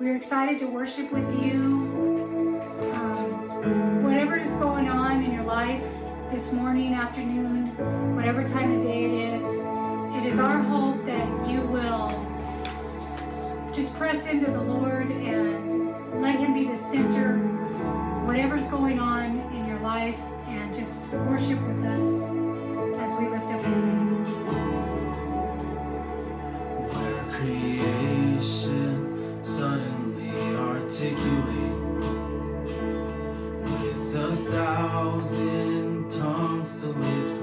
We're excited to worship with you. Um, whatever is going on in your life this morning, afternoon, whatever time of day it is, it is our hope that you will just press into the Lord and let Him be the center, whatever's going on in your life, and just worship with us as we lift up His name. Creation suddenly articulate with a thousand tongues to lift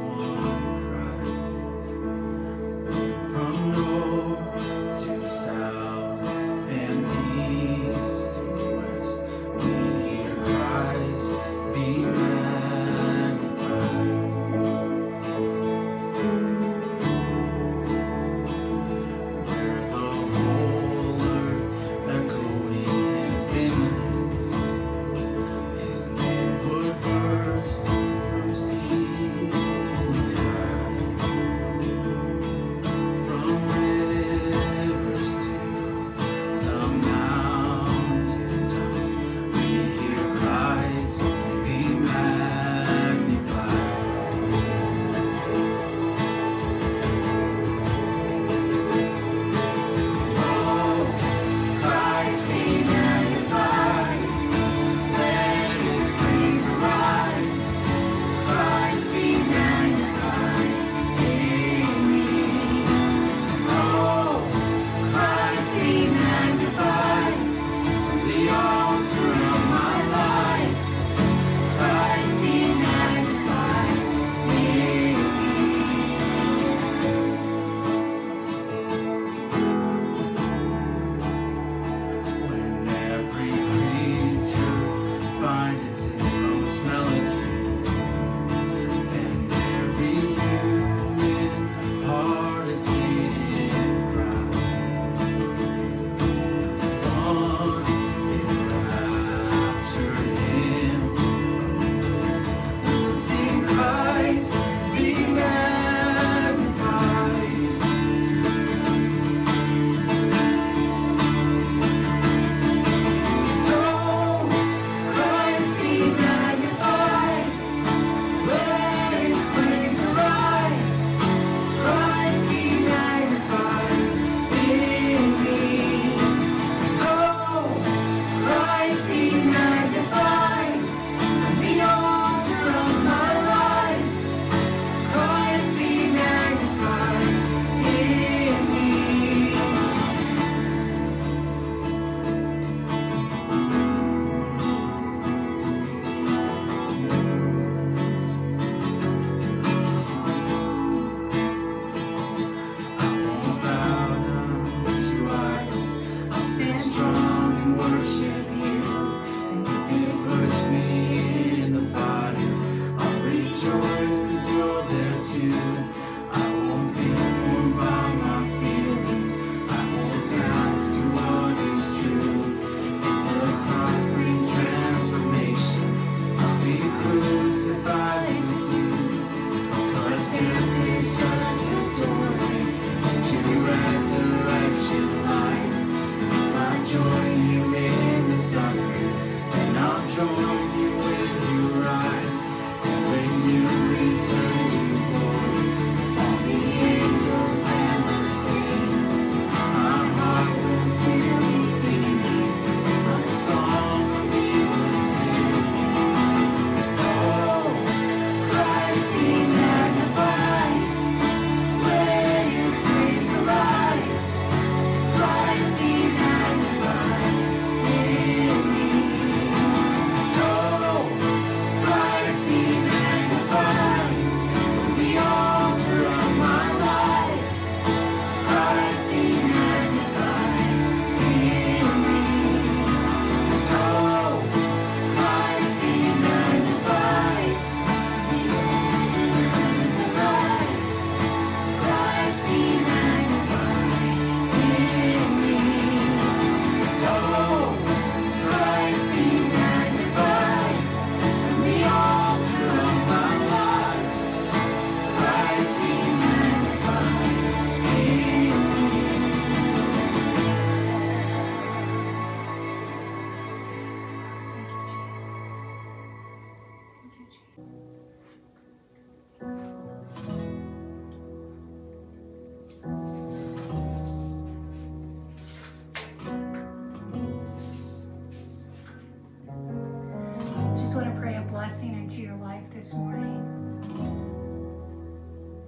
blessing into your life this morning.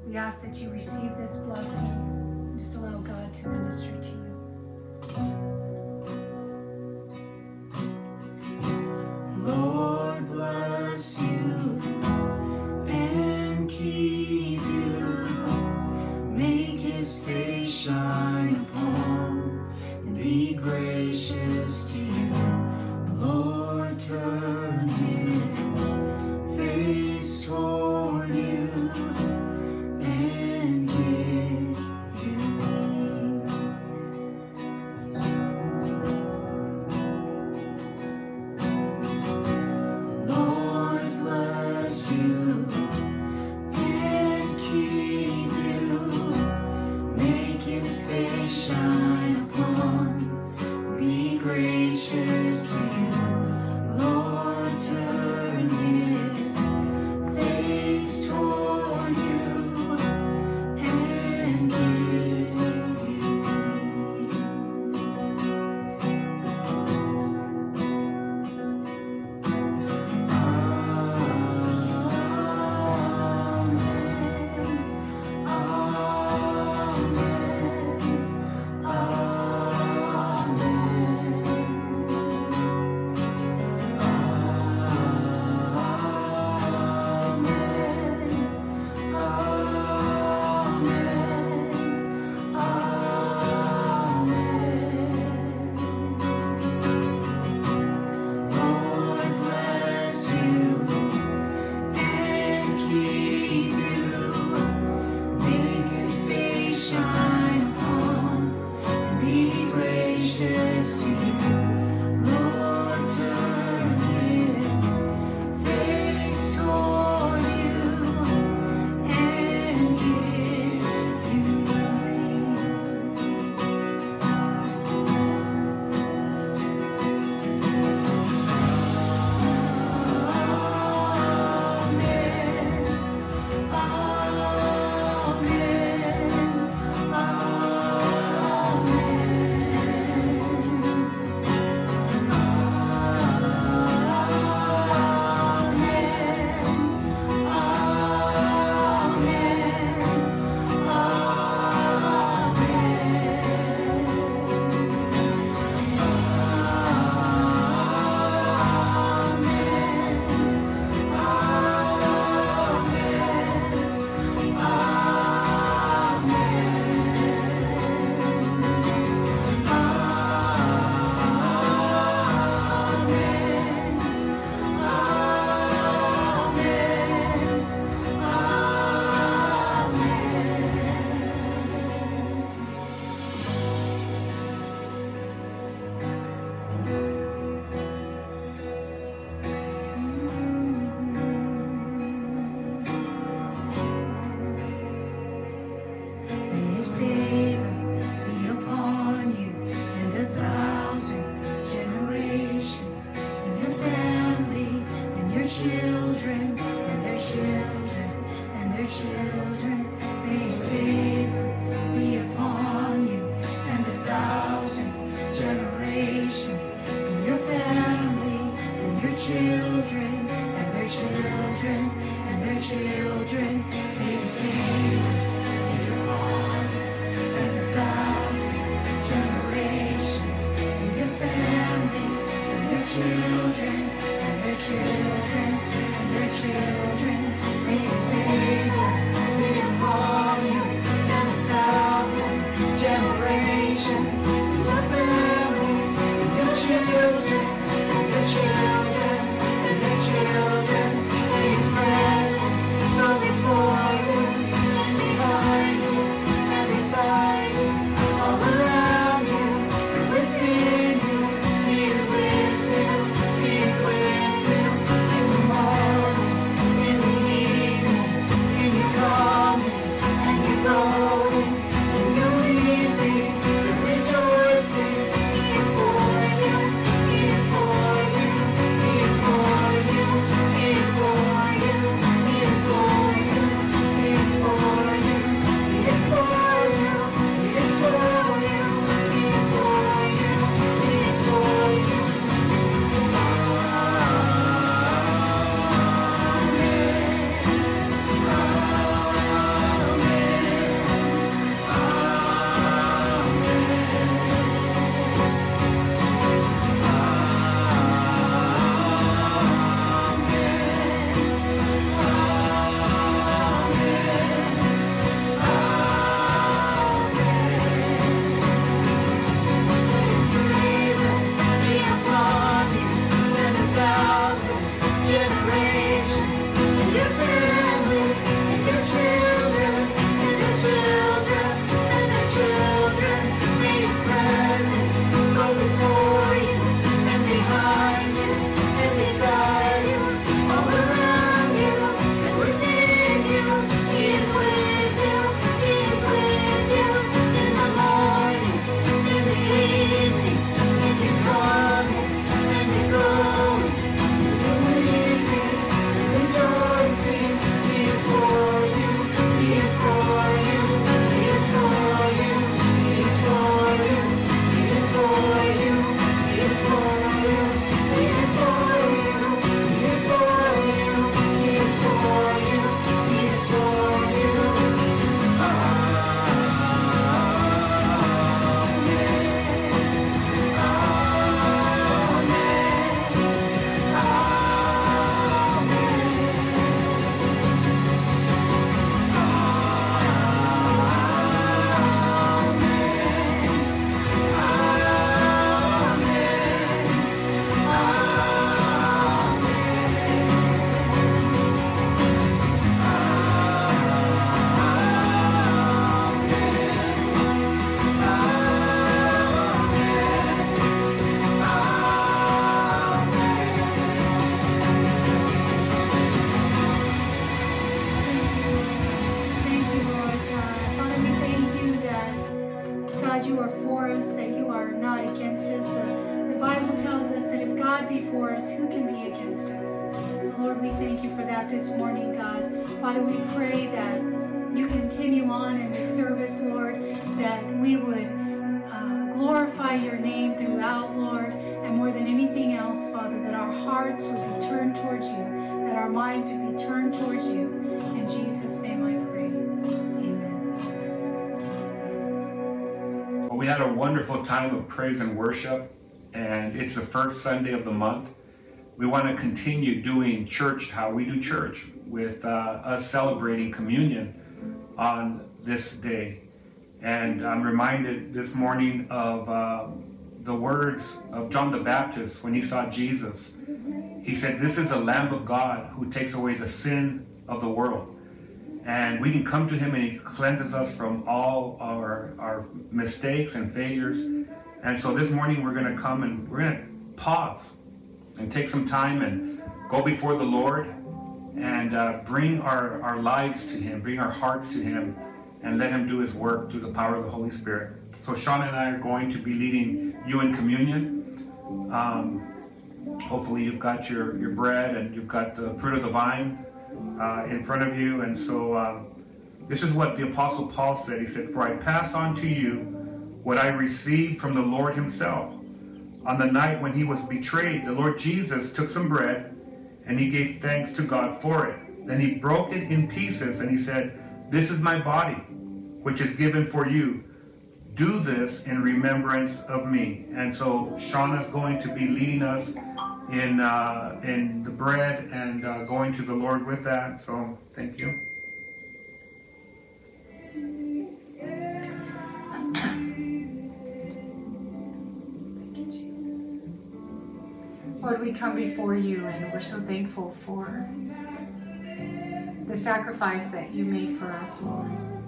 We ask that you receive this blessing. Just allow God to minister to you. Would be turned towards you. In Jesus' name I pray. Amen. We had a wonderful time of praise and worship, and it's the first Sunday of the month. We want to continue doing church how we do church, with uh, us celebrating communion on this day. And I'm reminded this morning of uh, the words of John the Baptist when he saw Jesus. He said, This is the Lamb of God who takes away the sin of the world. And we can come to him and he cleanses us from all our, our mistakes and failures. And so this morning we're going to come and we're going to pause and take some time and go before the Lord and uh, bring our, our lives to him, bring our hearts to him, and let him do his work through the power of the Holy Spirit. So Shauna and I are going to be leading you in communion. Um, hopefully you've got your, your bread and you've got the fruit of the vine uh, in front of you. And so um, this is what the Apostle Paul said. He said, For I pass on to you what I received from the Lord himself. On the night when he was betrayed, the Lord Jesus took some bread and he gave thanks to God for it. Then he broke it in pieces and he said, This is my body, which is given for you. Do this in remembrance of me. And so Shauna is going to be leading us in uh, in the bread and uh, going to the Lord with that. So thank you. Lord, we come before you and we're so thankful for the sacrifice that you made for us, Lord.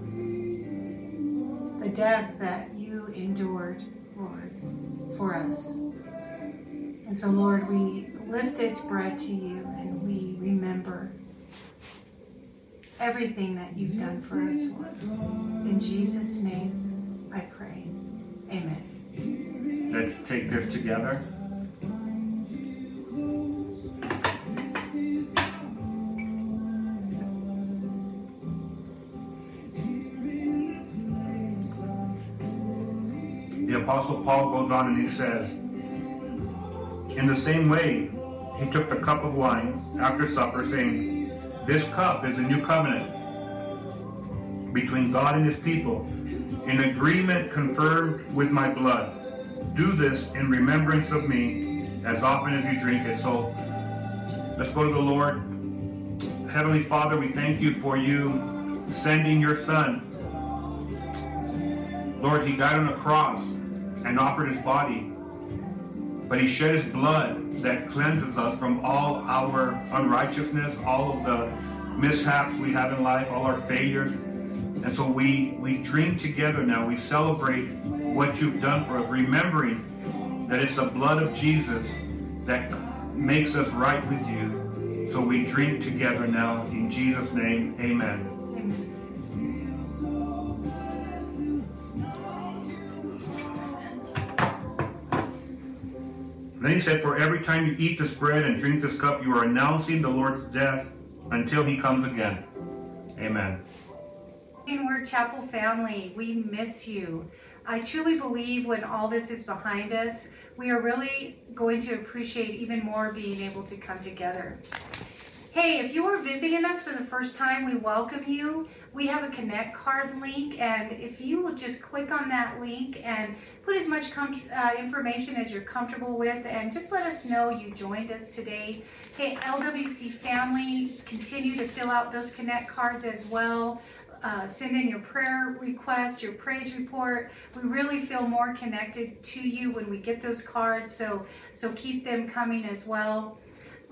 The death that you endured, Lord, for us. And so, Lord, we lift this bread to you and we remember everything that you've done for us, Lord. In Jesus' name, I pray. Amen. Let's take this together. Apostle Paul goes on and he says, In the same way, he took the cup of wine after supper, saying, This cup is a new covenant between God and his people, an agreement confirmed with my blood. Do this in remembrance of me as often as you drink it. So let's go to the Lord. Heavenly Father, we thank you for you sending your son. Lord, he died on a cross and offered his body, but he shed his blood that cleanses us from all our unrighteousness, all of the mishaps we have in life, all our failures. And so we, we drink together now. We celebrate what you've done for us, remembering that it's the blood of Jesus that makes us right with you. So we drink together now in Jesus' name. Amen. Amen. Then he said, For every time you eat this bread and drink this cup, you are announcing the Lord's death until he comes again. Amen. Word Chapel family, we miss you. I truly believe when all this is behind us, we are really going to appreciate even more being able to come together. Hey, if you are visiting us for the first time, we welcome you. We have a Connect card link, and if you would just click on that link and put as much com- uh, information as you're comfortable with, and just let us know you joined us today. Hey, LWC family, continue to fill out those Connect cards as well. Uh, send in your prayer request, your praise report. We really feel more connected to you when we get those cards, so so keep them coming as well.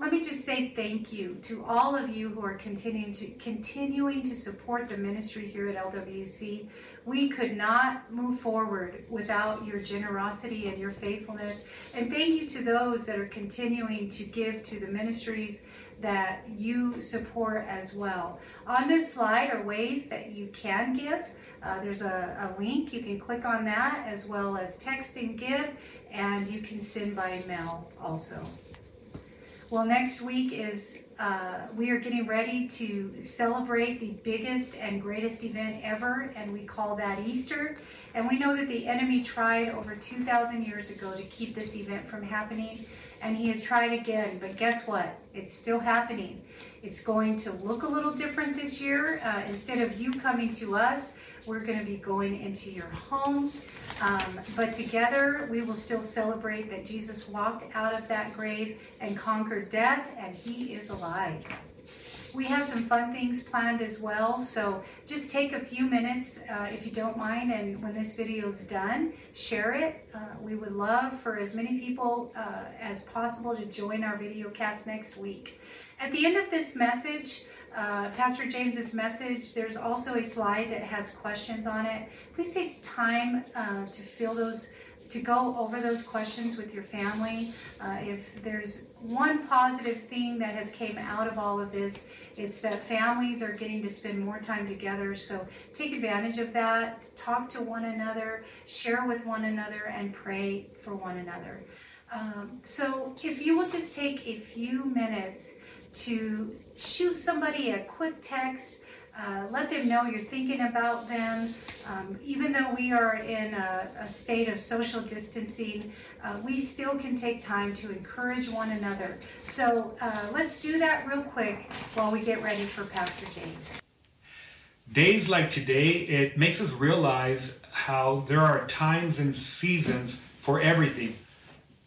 Let me just say thank you to all of you who are continuing to continuing to support the ministry here at LWC. We could not move forward without your generosity and your faithfulness. And thank you to those that are continuing to give to the ministries that you support as well. On this slide are ways that you can give. Uh, there's a, a, link, you can click on that as well as text and give, and you can send by mail also. Well, next week is uh, we are getting ready to celebrate the biggest and greatest event ever, and we call that Easter. And we know that the enemy tried over 2,000 years ago to keep this event from happening, and he has tried again. But guess what? It's still happening. It's going to look a little different this year. Uh, instead of you coming to us, we're going to be going into your home. Um, but together, we will still celebrate that Jesus walked out of that grave and conquered death, and he is alive. We have some fun things planned as well, so just take a few minutes uh, if you don't mind, and when this video is done, share it. Uh, we would love for as many people uh, as possible to join our video cast next week. At the end of this message, uh, Pastor James's message, there's also a slide that has questions on it. Please take time uh, to fill those, to go over those questions with your family. Uh, if there's one positive thing that has came out of all of this, it's that families are getting to spend more time together. So take advantage of that. Talk to one another, share with one another, and pray for one another. Um, so if you will just take a few minutes to shoot somebody a quick text. Uh, let them know you're thinking about them. Um, even though we are in a, a state of social distancing, uh, we still can take time to encourage one another. So uh, let's do that real quick while we get ready for Pastor James. Days like today, it makes us realize how there are times and seasons for everything.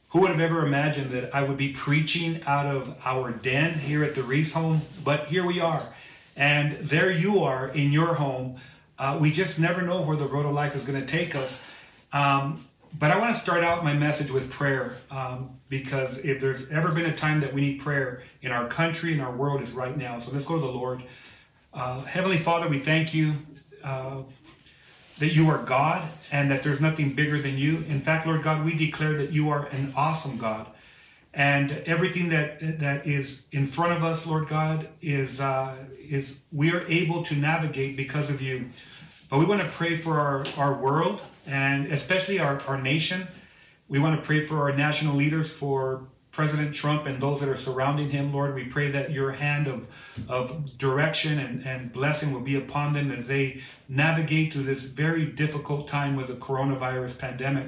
Who would have ever imagined that I would be preaching out of our den here at the Reese home? But here we are. And there you are in your home. Uh, we just never know where the road of life is going to take us. Um, but I want to start out my message with prayer um, because if there's ever been a time that we need prayer in our country and our world is right now. So let's go to the Lord. Uh, Heavenly Father, we thank you uh, that you are God and that there's nothing bigger than you. In fact, Lord God, we declare that you are an awesome God. And everything that that is in front of us, Lord God, is uh, is we are able to navigate because of you. But we want to pray for our, our world and especially our, our nation. We want to pray for our national leaders, for President Trump and those that are surrounding him, Lord. We pray that your hand of, of direction and, and blessing will be upon them as they navigate through this very difficult time with the coronavirus pandemic.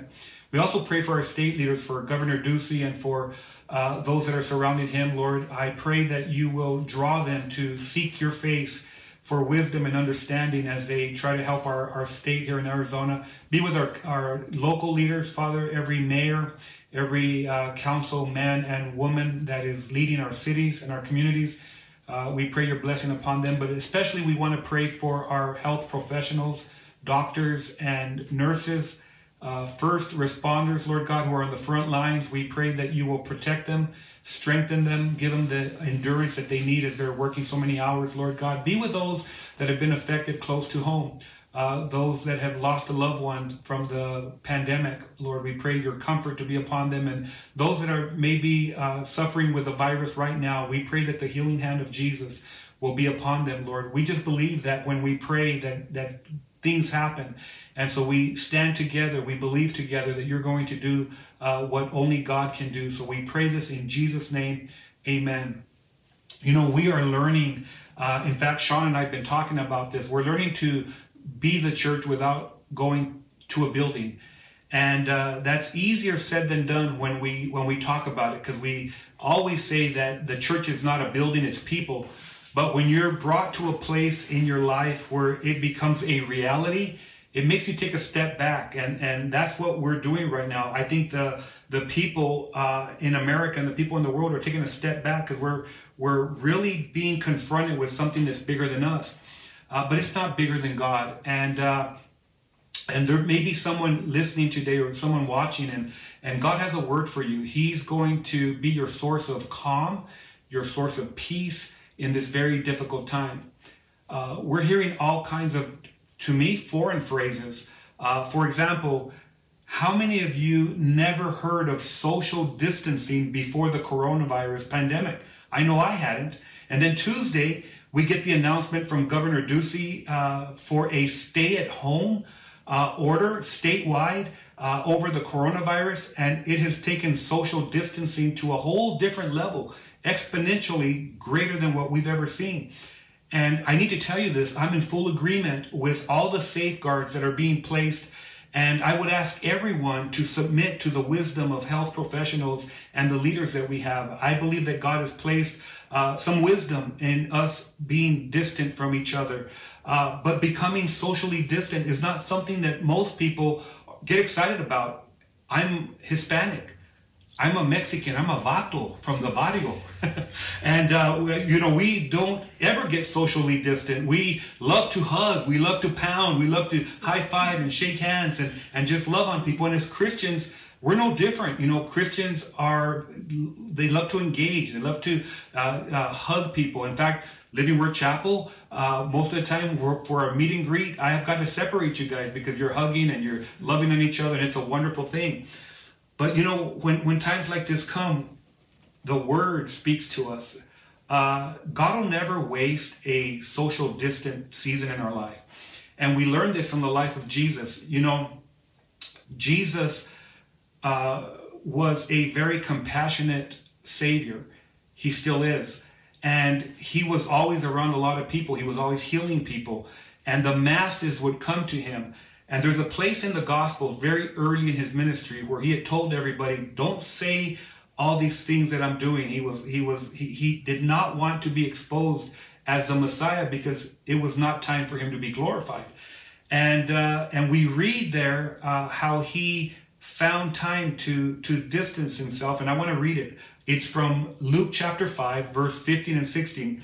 We also pray for our state leaders, for Governor Ducey and for uh, those that are surrounding him, Lord. I pray that you will draw them to seek your face for wisdom and understanding as they try to help our, our state here in Arizona. Be with our, our local leaders, Father, every mayor, every uh, council man and woman that is leading our cities and our communities. Uh, we pray your blessing upon them, but especially we want to pray for our health professionals, doctors, and nurses, uh, first responders, Lord God, who are on the front lines. We pray that you will protect them, strengthen them, give them the endurance that they need as they're working so many hours, Lord God. Be with those that have been affected close to home uh, those that have lost a loved one from the pandemic, Lord, we pray your comfort to be upon them. And those that are maybe uh, suffering with the virus right now, we pray that the healing hand of Jesus will be upon them, Lord. We just believe that when we pray that, that things happen. And so we stand together, we believe together that you're going to do uh, what only God can do. So we pray this in Jesus' name. Amen. You know, we are learning. Uh, in fact, Shauna and I have been talking about this. We're learning to be the church without going to a building. And uh, that's easier said than done when we when we talk about it because we always say that the church is not a building; it's people. But when you're brought to a place in your life where it becomes a reality, it makes you take a step back, and and that's what we're doing right now. I think the the people uh, in America and the people in the world are taking a step back because we're we're really being confronted with something that's bigger than us uh, but it's not bigger than God. And uh, and there may be someone listening today or someone watching, and and God has a word for you. He's going to be your source of calm, your source of peace in this very difficult time. Uh, we're hearing all kinds of, to me, foreign phrases. Uh, for example, how many of you never heard of social distancing before the coronavirus pandemic? I know I hadn't. And then Tuesday, we get the announcement from Governor Ducey uh, for a stay at home uh, order statewide uh, over the coronavirus. And it has taken social distancing to a whole different level, exponentially greater than what we've ever seen. And I need to tell you this I'm in full agreement with all the safeguards that are being placed. And I would ask everyone to submit to the wisdom of health professionals and the leaders that we have. I believe that God has placed uh, some wisdom in us being distant from each other. Uh, but becoming socially distant is not something that most people get excited about. I'm Hispanic. I'm a Mexican. I'm a vato from the barrio. and, uh, you know, we don't ever get socially distant. We love to hug. We love to pound. We love to high five and shake hands and, and just love on people. And as Christians, we're no different. You know, Christians are, they love to engage. They love to uh, uh, hug people. In fact, Living Word Chapel, uh, most of the time for, a meet and greet, I have got to separate you guys because you're hugging and you're loving on each other, and it's a wonderful thing. But you know, when, when times like this come, the Word speaks to us. Uh, God will never waste a social distant season in our life. And we learned this from the life of Jesus. You know, Jesus uh, was a very compassionate Savior. He still is. And he was always around a lot of people. He was always healing people. And the masses would come to him. And there's a place in the gospel very early in his ministry where he had told everybody, don't say all these things that I'm doing. He was, he was, he, he did not want to be exposed as the Messiah because it was not time for him to be glorified. And, uh, and we read there, uh, how he found time to, to distance himself. And I want to read it. It's from Luke chapter 5, verse 15 and 16.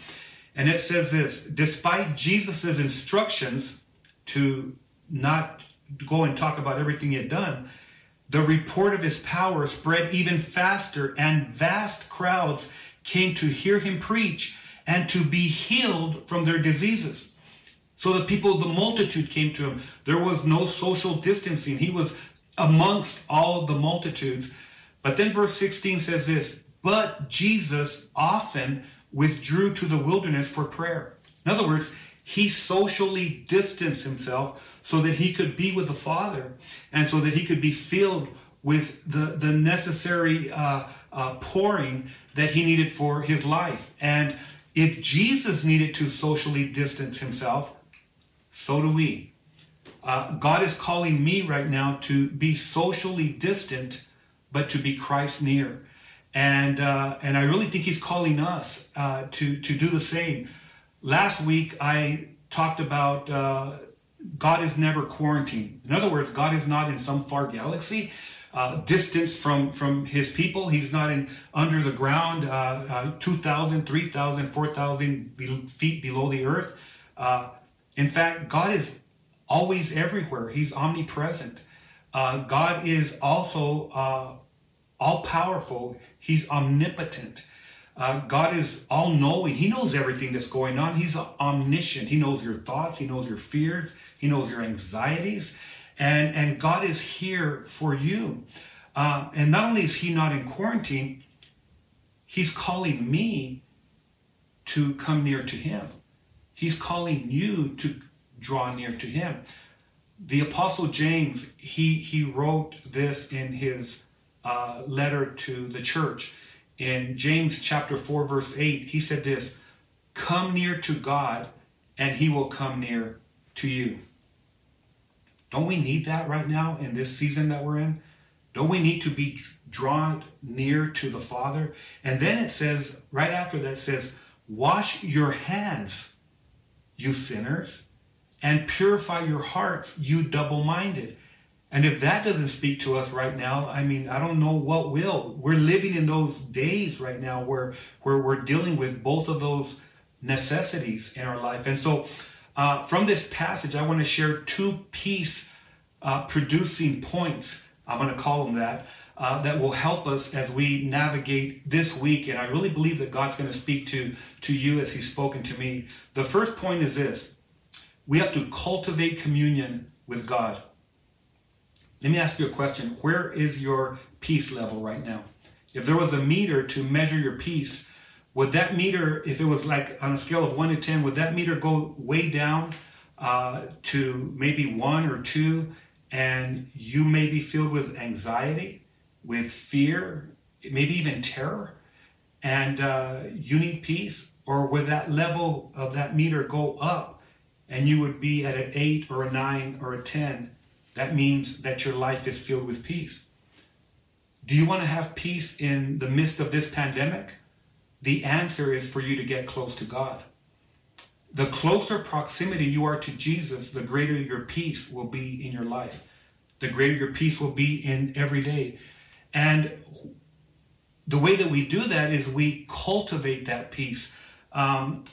And it says this Despite Jesus' instructions to not go and talk about everything he had done, the report of his power spread even faster, and vast crowds came to hear him preach and to be healed from their diseases. So the people, the multitude came to him. There was no social distancing. He was amongst all the multitudes. But then verse 16 says this but Jesus often withdrew to the wilderness for prayer. In other words, he socially distanced himself so that he could be with the Father and so that he could be filled with the, the necessary uh, uh, pouring that he needed for his life. And if Jesus needed to socially distance himself, so do we. Uh, God is calling me right now to be socially distant, but to be Christ near and uh, and I really think He's calling us uh, to to do the same. Last week I talked about uh, God is never quarantined. In other words, God is not in some far galaxy. Uh, distance from from his people he's not in under the ground uh, uh, 2000 3000 4000 feet below the earth uh, in fact god is always everywhere he's omnipresent uh, god is also uh, all powerful He's omnipotent. Uh, God is all knowing. He knows everything that's going on. He's omniscient. He knows your thoughts. He knows your fears. He knows your anxieties. And, and God is here for you. Uh, and not only is He not in quarantine, He's calling me to come near to Him. He's calling you to draw near to Him. The Apostle James, he, he wrote this in his uh, letter to the church. In James chapter 4, verse 8, he said this Come near to God, and he will come near to you. Don't we need that right now in this season that we're in? Don't we need to be drawn near to the Father? And then it says, right after that, says, Wash your hands, you sinners, and purify your hearts, you double minded. And if that doesn't speak to us right now, I mean, I don't know what will. We're living in those days right now where, where we're dealing with both of those necessities in our life. And so, uh, from this passage, I want to share two peace uh, producing points. I'm going to call them that. Uh, that will help us as we navigate this week. And I really believe that God's going to speak to, to you as He's spoken to me. The first point is this we have to cultivate communion with God. Let me ask you a question. Where is your peace level right now? If there was a meter to measure your peace, would that meter, if it was like on a scale of one to 10, would that meter go way down uh, to maybe one or two? And you may be filled with anxiety, with fear, maybe even terror, and uh, you need peace? Or would that level of that meter go up and you would be at an eight or a nine or a 10? That means that your life is filled with peace. Do you want to have peace in the midst of this pandemic? The answer is for you to get close to God. The closer proximity you are to Jesus, the greater your peace will be in your life. The greater your peace will be in every day. And the way that we do that is we cultivate that peace. Um,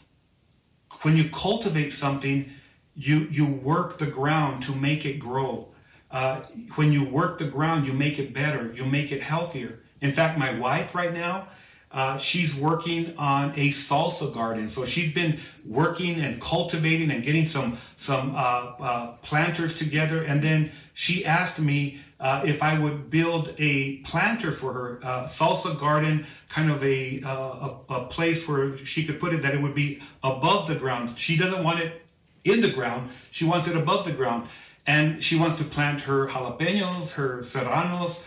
when you cultivate something, you you work the ground to make it grow. Uh, when you work the ground, you make it better. You make it healthier. In fact, my wife right now, uh, she's working on a salsa garden. So she's been working and cultivating and getting some some uh, uh, planters together. And then she asked me uh, if I would build a planter for her uh, salsa garden, kind of a, a a place where she could put it that it would be above the ground. She doesn't want it in the ground. She wants it above the ground, and she wants to plant her jalapenos, her serranos,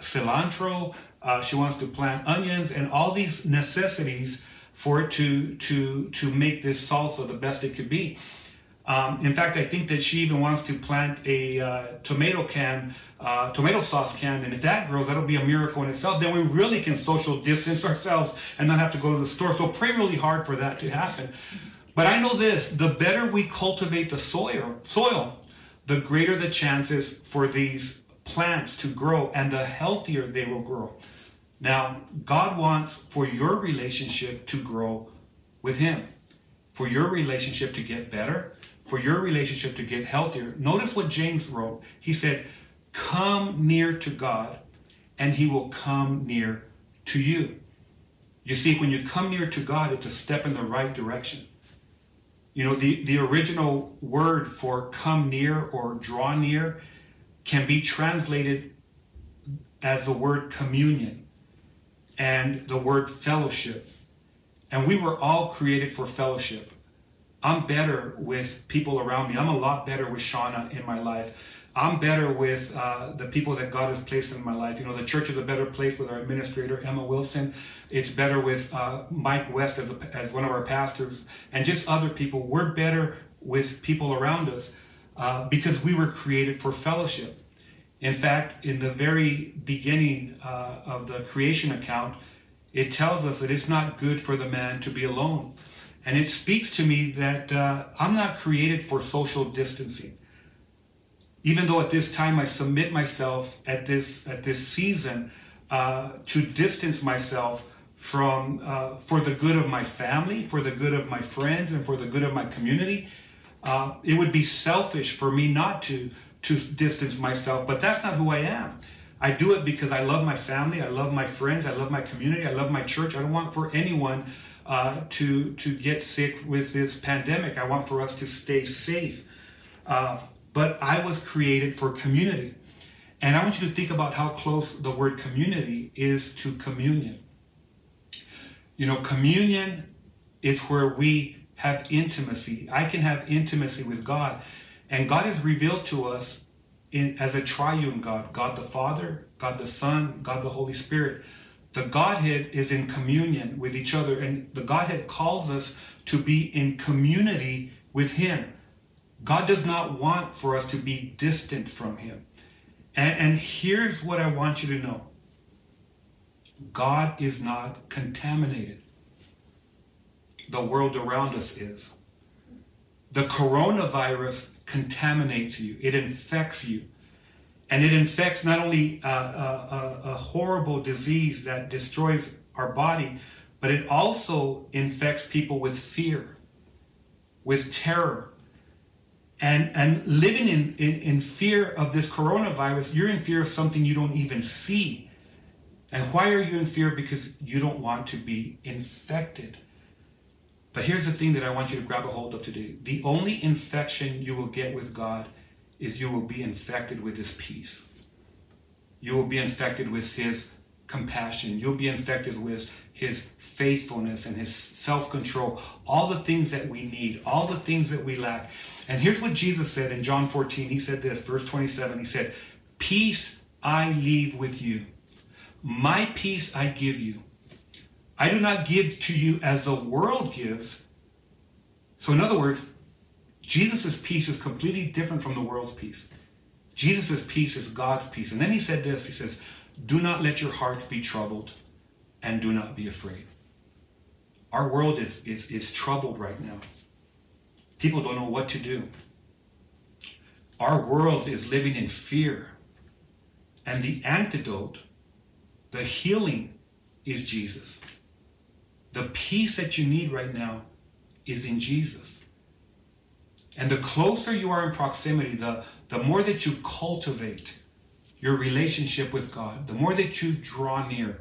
cilantro. Uh, she wants to plant onions and all these necessities for it to to to make this salsa the best it could be. Um, in fact, I think that she even wants to plant a uh, tomato can, uh, tomato sauce can, and if that grows, that'll be a miracle in itself. Then we really can social distance ourselves and not have to go to the store. So pray really hard for that to happen. But I know this: the better we cultivate the soil, soil, the greater the chances for these plants to grow and the healthier they will grow. Now, God wants for your relationship to grow with Him, for your relationship to get better, for your relationship to get healthier. Notice what James wrote. He said, Come near to God, and He will come near to you. You see, when you come near to God, it's a step in the right direction. You know, the, the original word for come near or draw near can be translated as the word communion and the word fellowship. And we were all created for fellowship. I'm better with people around me. I'm a lot better with Shauna in my life. I'm better with uh, the people that God has placed in my life. You know, the church is a better place with our administrator, Emma Wilson. It's better with uh, Mike West as, a, as one of our pastors and just other people. We're better with people around us uh, because we were created for fellowship. In fact, in the very beginning uh, of the creation account, it tells us that it's not good for the man to be alone. And it speaks to me that uh, I'm not created for social distancing. Even though at this time I submit myself at this at this season uh, to distance myself from uh, for the good of my family, for the good of my friends, and for the good of my community, uh, it would be selfish for me not to to distance myself, but that's not who I am. I do it because I love my family, I love my friends, I love my community, I love my church. I don't want for anyone uh, to to get sick with this pandemic. I want for us to stay safe. Uh, but I was created for community, and I want you to think about how close the word community is to communion. You know, communion is where we have intimacy. I can have intimacy with God and God is revealed to us in, as a triune God God the Father, God the Son, God the Holy Spirit. The Godhead is in communion with each other, and the Godhead calls us to be in community with Him. God does not want for us to be distant from Him. And, and here's what I want you to know God is not contaminated, the world around us is. The coronavirus contaminates you, it infects you. And it infects not only a, a, a, horrible disease that destroys our body, but it also infects people with fear, with terror. And, and living in, in, in fear of this coronavirus, you're in fear of something you don't even see. And why are you in fear? Because you don't want to be infected. But here's the thing that I want you to grab a hold of today. The only infection you will get with God is you will be infected with His peace. You will be infected with His compassion. You'll be infected with his faithfulness and his self-control. All the things that we need, all the things that we lack. And here's what Jesus said in John 14. He said this, verse 27. He said, Peace I leave with you. My peace I give you. I do not give to you as the world gives. So, in other words, Jesus' peace is completely different from the world's peace. Jesus' peace is God's peace. And then he said this He says, Do not let your heart be troubled and do not be afraid. Our world is, is, is troubled right now. People don't know what to do. Our world is living in fear. And the antidote, the healing, is Jesus. The peace that you need right now is in Jesus. And the closer you are in proximity, the, the more that you cultivate your relationship with God, the more that you draw near,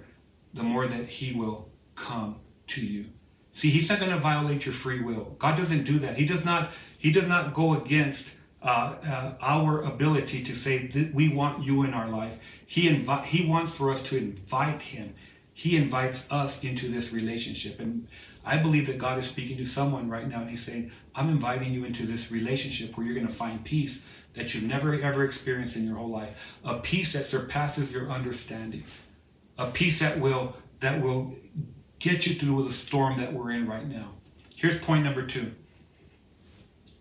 the more that He will come to you. See, He's not going to violate your free will. God doesn't do that. He does not. He does not go against uh, uh, our ability to say we want you in our life. He invi- He wants for us to invite Him. He invites us into this relationship, and I believe that God is speaking to someone right now, and He's saying, "I'm inviting you into this relationship where you're going to find peace that you've never ever experienced in your whole life, a peace that surpasses your understanding, a peace that will that will get you through the storm that we're in right now." Here's point number two.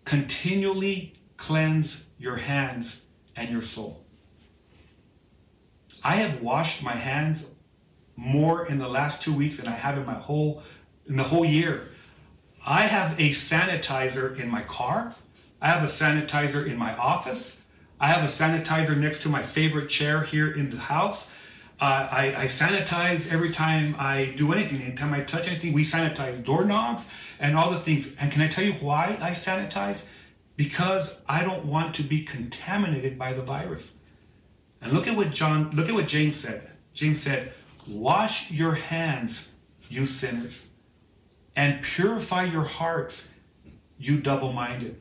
Continually cleanse your hands and your soul. I have washed my hands more in the last two weeks than I have in my whole in the whole year. I have a sanitizer in my car. I have a sanitizer in my office. I have a sanitizer next to my favorite chair here in the house. Uh, I, I, sanitize every time I do anything. Anytime I touch anything, we sanitize doorknobs and all the things. And can I tell you why I sanitize? Because I don't want to be contaminated by the virus. And look at what John, look at what James said. James said, Wash your hands, you sinners, and purify your hearts, you double minded.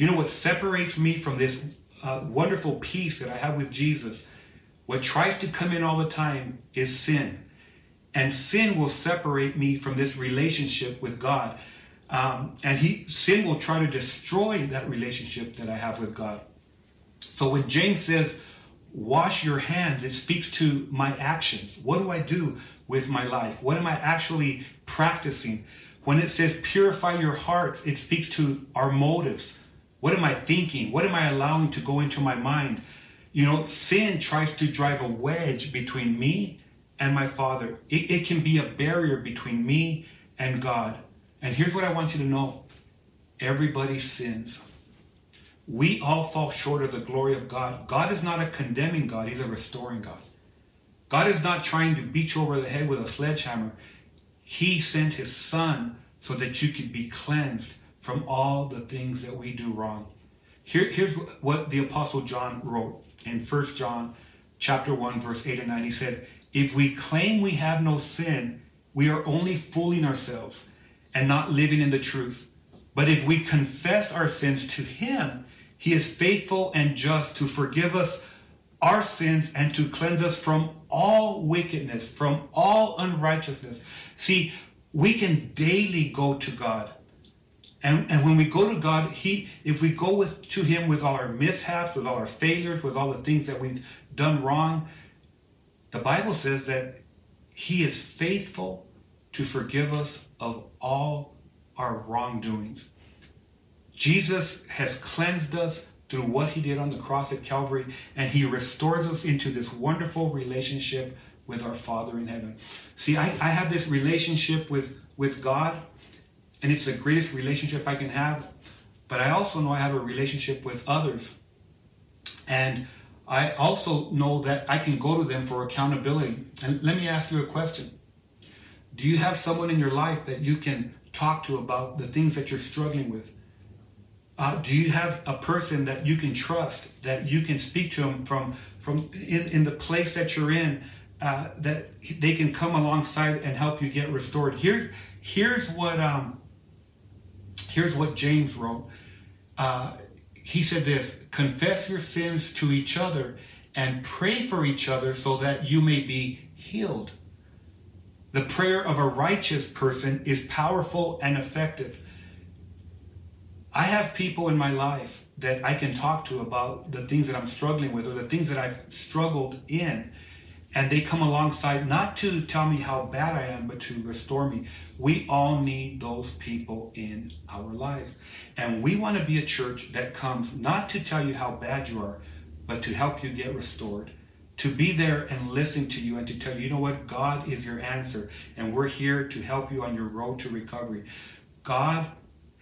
You know what separates me from this uh, wonderful peace that I have with Jesus? What tries to come in all the time is sin. And sin will separate me from this relationship with God. Um, and he, sin will try to destroy that relationship that I have with God. So when James says, wash your hands, it speaks to my actions. What do I do with my life? What am I actually practicing? When it says purify your hearts, it speaks to our motives. What am I thinking? What am I allowing to go into my mind? You know, sin tries to drive a wedge between me and my Father. It, it can be a barrier between me and God. And here's what I want you to know everybody sins. We all fall short of the glory of God. God is not a condemning God, He's a restoring God. God is not trying to beat you over the head with a sledgehammer. He sent His Son so that you could be cleansed from all the things that we do wrong. Here, here's what the Apostle John wrote in 1 John chapter 1, verse 8 and 9. He said, If we claim we have no sin, we are only fooling ourselves and not living in the truth. But if we confess our sins to Him, He is faithful and just to forgive us our sins and to cleanse us from all wickedness, from all unrighteousness. See, we can daily go to God. And, and when we go to God, He if we go with to Him with all our mishaps, with all our failures, with all the things that we've done wrong, the Bible says that He is faithful to forgive us of all our wrongdoings. Jesus has cleansed us through what he did on the cross at Calvary, and he restores us into this wonderful relationship with our Father in heaven. See, I, I have this relationship with, with God, and it's the greatest relationship I can have, but I also know I have a relationship with others. And I also know that I can go to them for accountability. And let me ask you a question Do you have someone in your life that you can talk to about the things that you're struggling with? Uh, do you have a person that you can trust that you can speak to them from from in, in the place that you're in uh, that they can come alongside and help you get restored here's here's what um here's what james wrote uh, he said this confess your sins to each other and pray for each other so that you may be healed. The prayer of a righteous person is powerful and effective. I have people in my life that I can talk to about the things that I'm struggling with or the things that I've struggled in. And they come alongside not to tell me how bad I am, but to restore me. We all need those people in our lives. And we want to be a church that comes not to tell you how bad you are, but to help you get restored. To be there and listen to you and to tell you, you know what? God is your answer. And we're here to help you on your road to recovery. God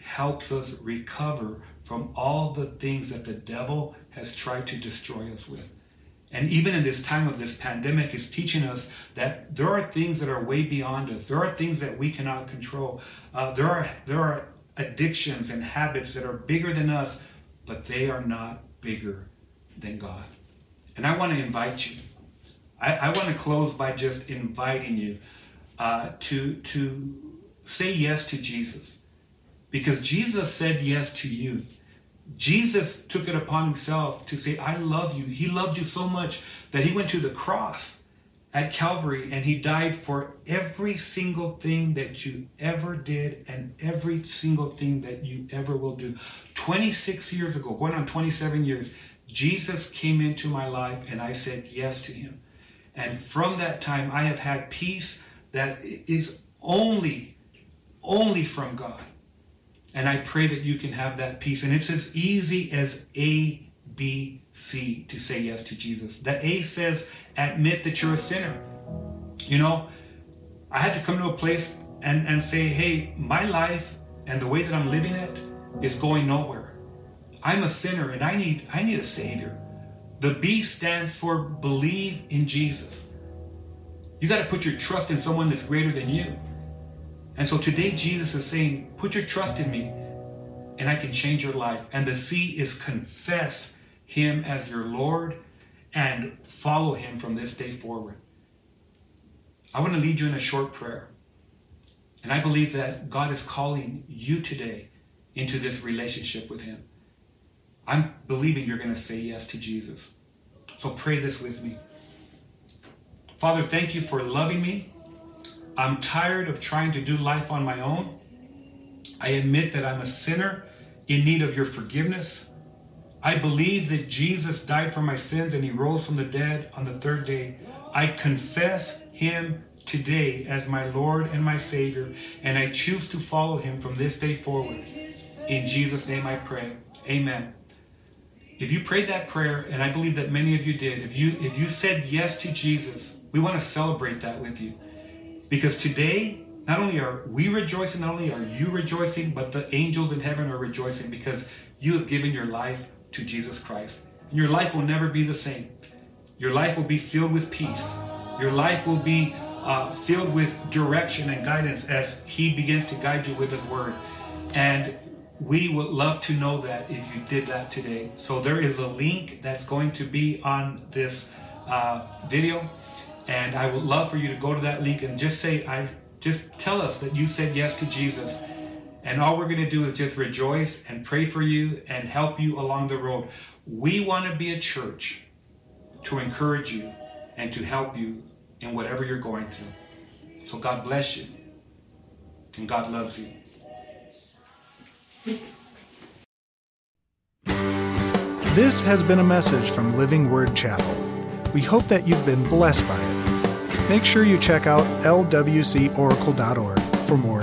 helps us recover from all the things that the devil has tried to destroy us with. And even in this time of this pandemic, is teaching us that there are things that are way beyond us. There are things that we cannot control. Uh, there are there are addictions and habits that are bigger than us, but they are not bigger than God. And I want to invite you. I, I want to close by just inviting you uh, to to say yes to Jesus, because Jesus said yes to you. Jesus took it upon himself to say, I love you. He loved you so much that he went to the cross at Calvary and he died for every single thing that you ever did and every single thing that you ever will do. 26 years ago, going on 27 years, Jesus came into my life and I said yes to him. And from that time, I have had peace that is only, only from God. And I pray that you can have that peace. And it's as easy as A, B, C to say yes to Jesus. The A says, admit that you're a sinner. You know, I had to come to a place and, and say, hey, my life and the way that I'm living it is going nowhere. I'm a sinner and I need I need a savior. The B stands for believe in Jesus. You got to put your trust in someone that's greater than you. And so today Jesus is saying, put your trust in me and I can change your life. And the C is confess him as your Lord and follow him from this day forward. I want to lead you in a short prayer. And I believe that God is calling you today into this relationship with him. I'm believing you're going to say yes to Jesus. So pray this with me. Father, thank you for loving me. I'm tired of trying to do life on my own. I admit that I'm a sinner in need of your forgiveness. I believe that Jesus died for my sins and he rose from the dead on the third day. I confess him today as my Lord and my Savior, and I choose to follow him from this day forward. In Jesus' name I pray. Amen. If you prayed that prayer, and I believe that many of you did, if you if you said yes to Jesus, we want to celebrate that with you. Because today, not only are we rejoicing, not only are you rejoicing, but the angels in heaven are rejoicing because you have given your life to Jesus Christ. And your life will never be the same. Your life will be filled with peace. Your life will be uh, filled with direction and guidance as He begins to guide you with His Word. And we would love to know that if you did that today. So there is a link that's going to be on this uh, video. And I would love for you to go to that link and just say, I just tell us that you said yes to Jesus. And all we're going to do is just rejoice and pray for you and help you along the road. We want to be a church to encourage you and to help you in whatever you're going through. So God bless you. And God loves you. This has been a message from Living Word Chapel. We hope that you've been blessed by it. Make sure you check out lwcoracle.org for more.